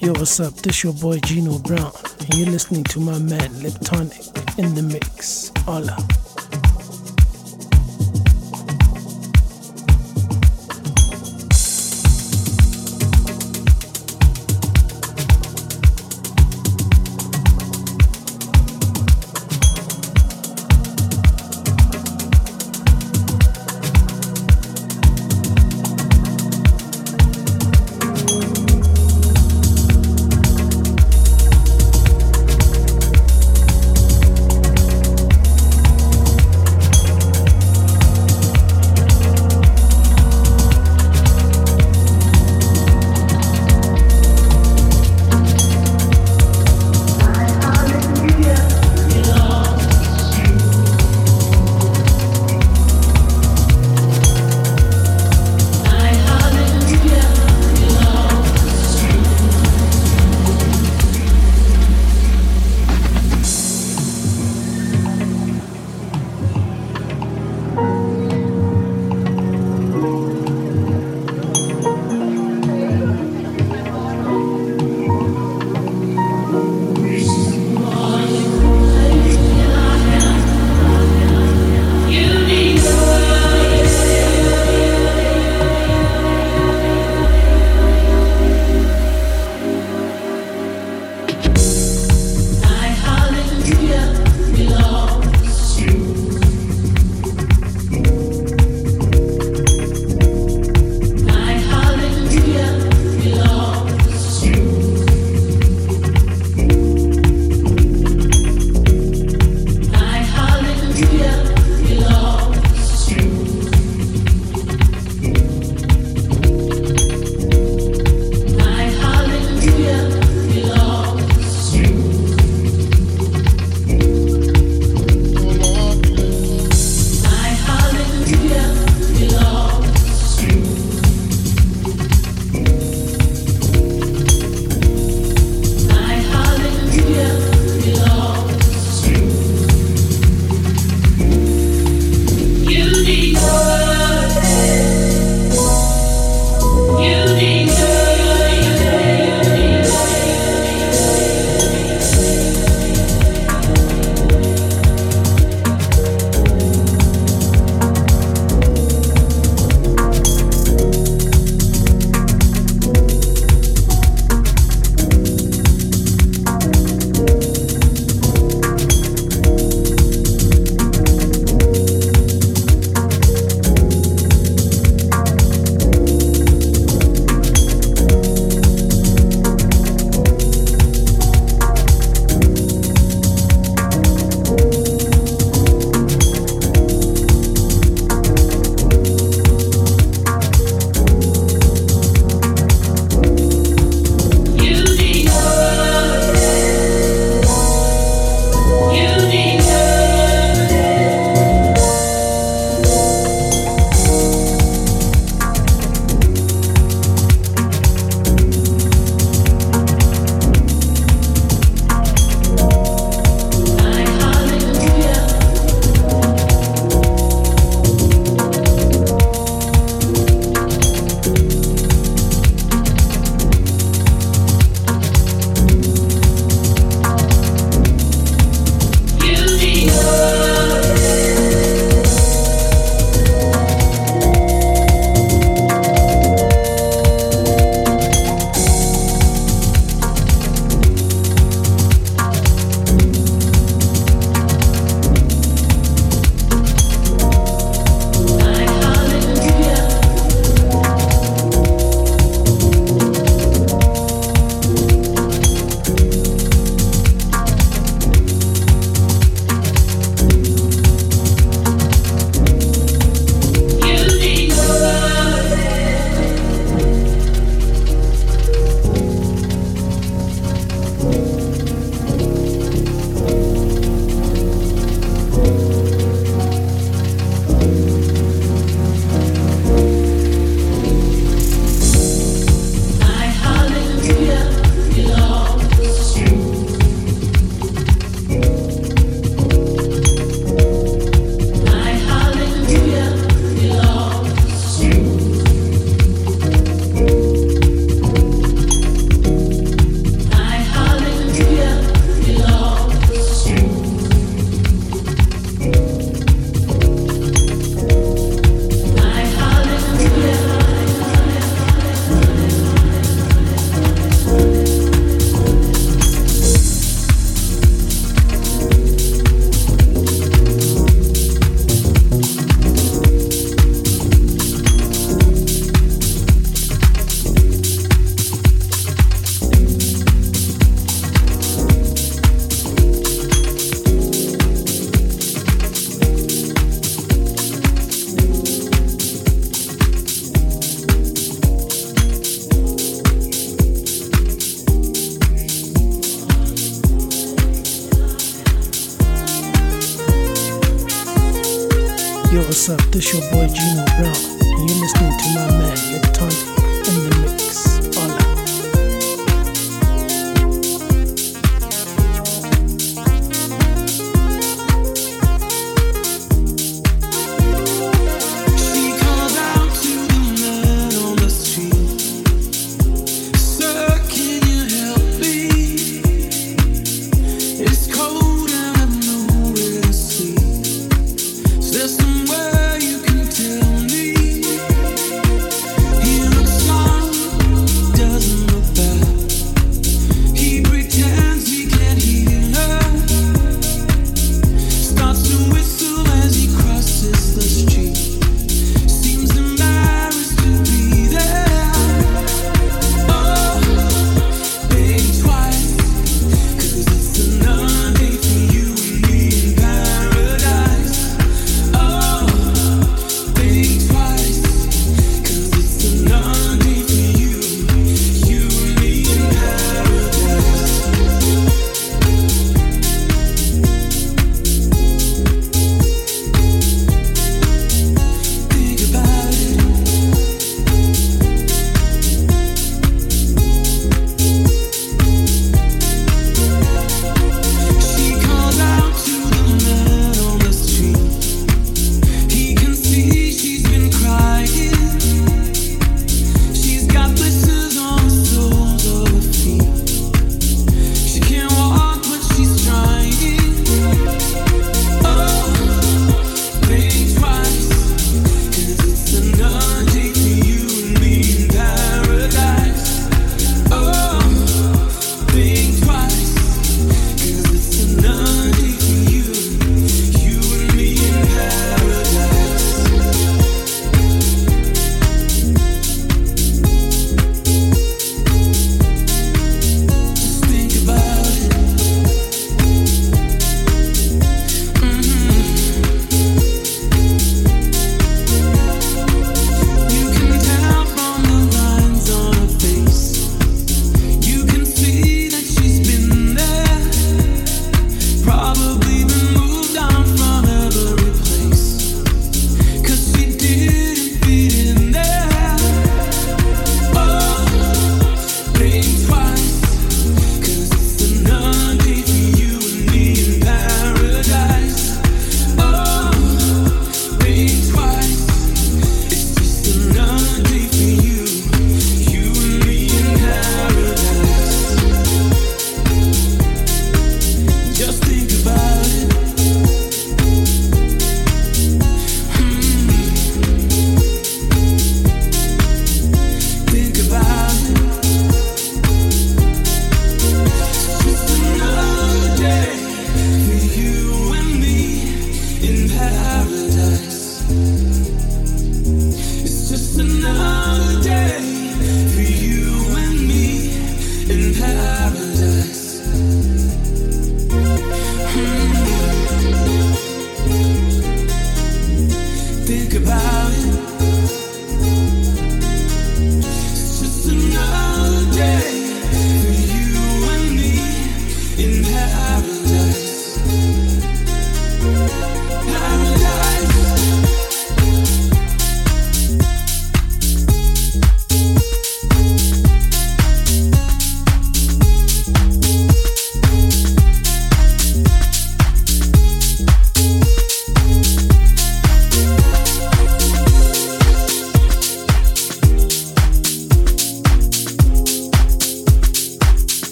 Yo, what's up? This your boy Gino Brown, and you're listening to my man LebtoniQ in the mix. Hola.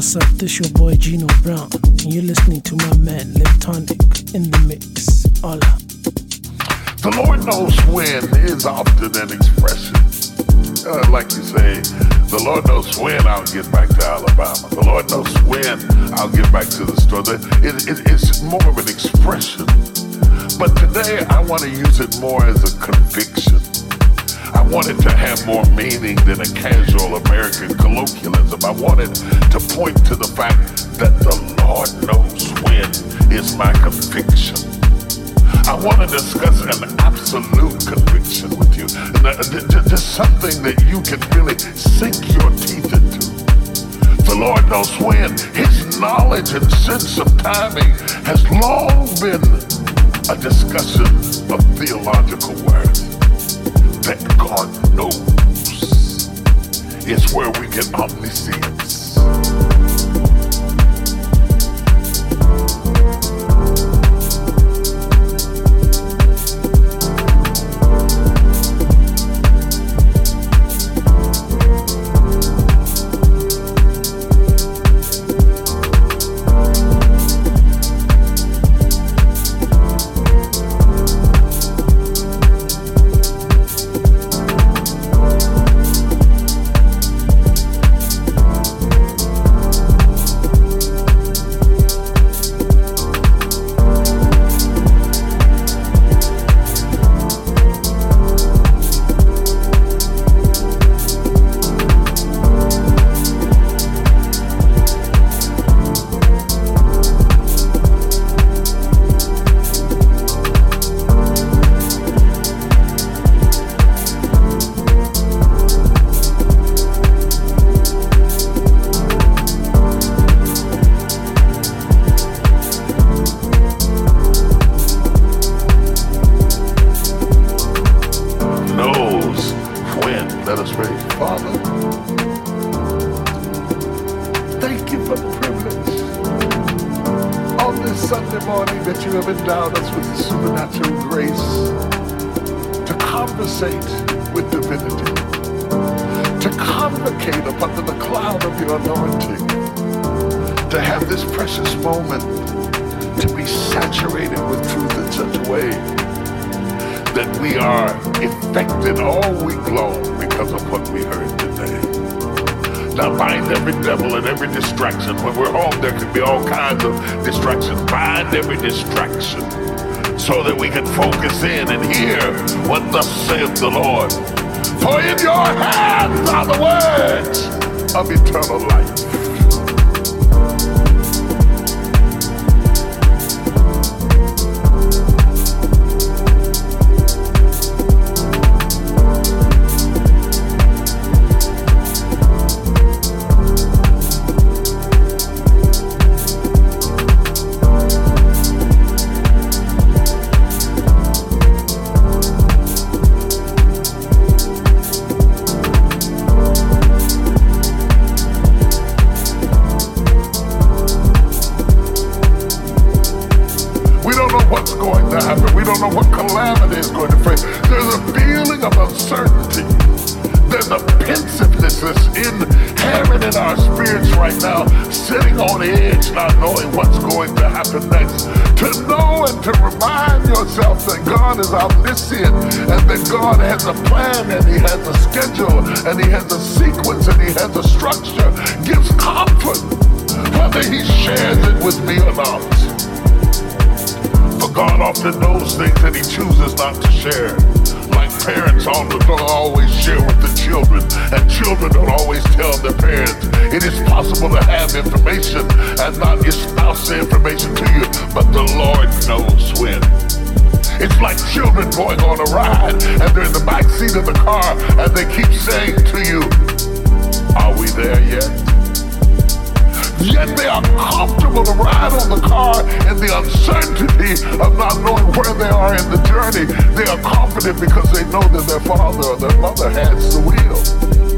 What's up? This your boy Gino Brown, and you're listening to my man LebtoniQ in the mix. Hola. The Lord knows when is often an expression. Uh, like you say, the Lord knows when I'll get back to Alabama. The Lord knows when I'll get back to the store. It, it, it's more of an expression. But today I want to use it more as a conviction. I wanted to have more meaning than a casual American colloquialism. I wanted to point to the fact that the Lord knows when is my conviction. I want to discuss an absolute conviction with you. Just something that you can really sink your teeth into. The Lord knows when. His knowledge and sense of timing has long been a discussion of theological words that God knows is where we get omniscience. There's a pensiveness that's inherent in our spirits right now, sitting on edge, not knowing what's going to happen next. To know and to remind yourself that God is omniscient and that God has a plan and He has a schedule and He has a sequence and He has a structure gives comfort, whether He shares it with me or not. For God often knows things that He chooses not to share parents don't always share with the children, and children don't always tell their parents. It is possible to have information and not espouse spouse information to you, but the Lord knows when. It's like children going on a ride and they're in the back seat of the car and they keep saying to you, are we there yet? yet they are comfortable to ride on the car and the uncertainty of not knowing where they are in the journey. They are confident because they know that their father or their mother has the wheel.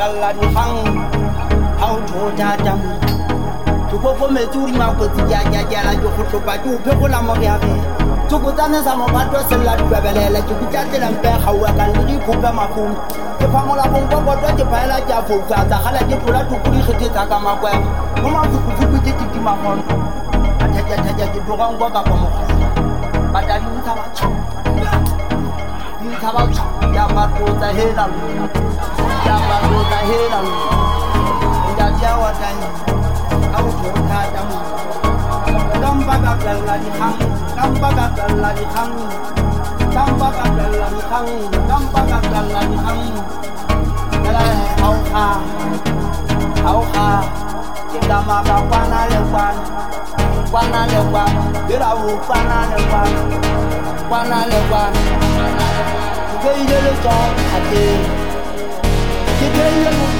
Dalla di hang hao tho ta dam tu ko fo me tu ri ma ko ti ya ya ya la jo ko to pa ju pe ko la mo ya be tu ko ta ne sa mo ba to se la du be le le tu ko ta te la mpe ha wa ka ni ku pe ma ku ke fa mo la bon ko ko to ke pa la ja fo fa ta hala je tu la tu ku ri khite ta ka ma kwa mo ma ku ku ku je ti ma ko ta ja ta ja ji do ga ngo ka ko mo ba ta ni ta ba chu ni ta ba chu ya ba to ta he la hang kala auha auha kita tina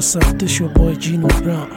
what's up? This your boy Gino Brown,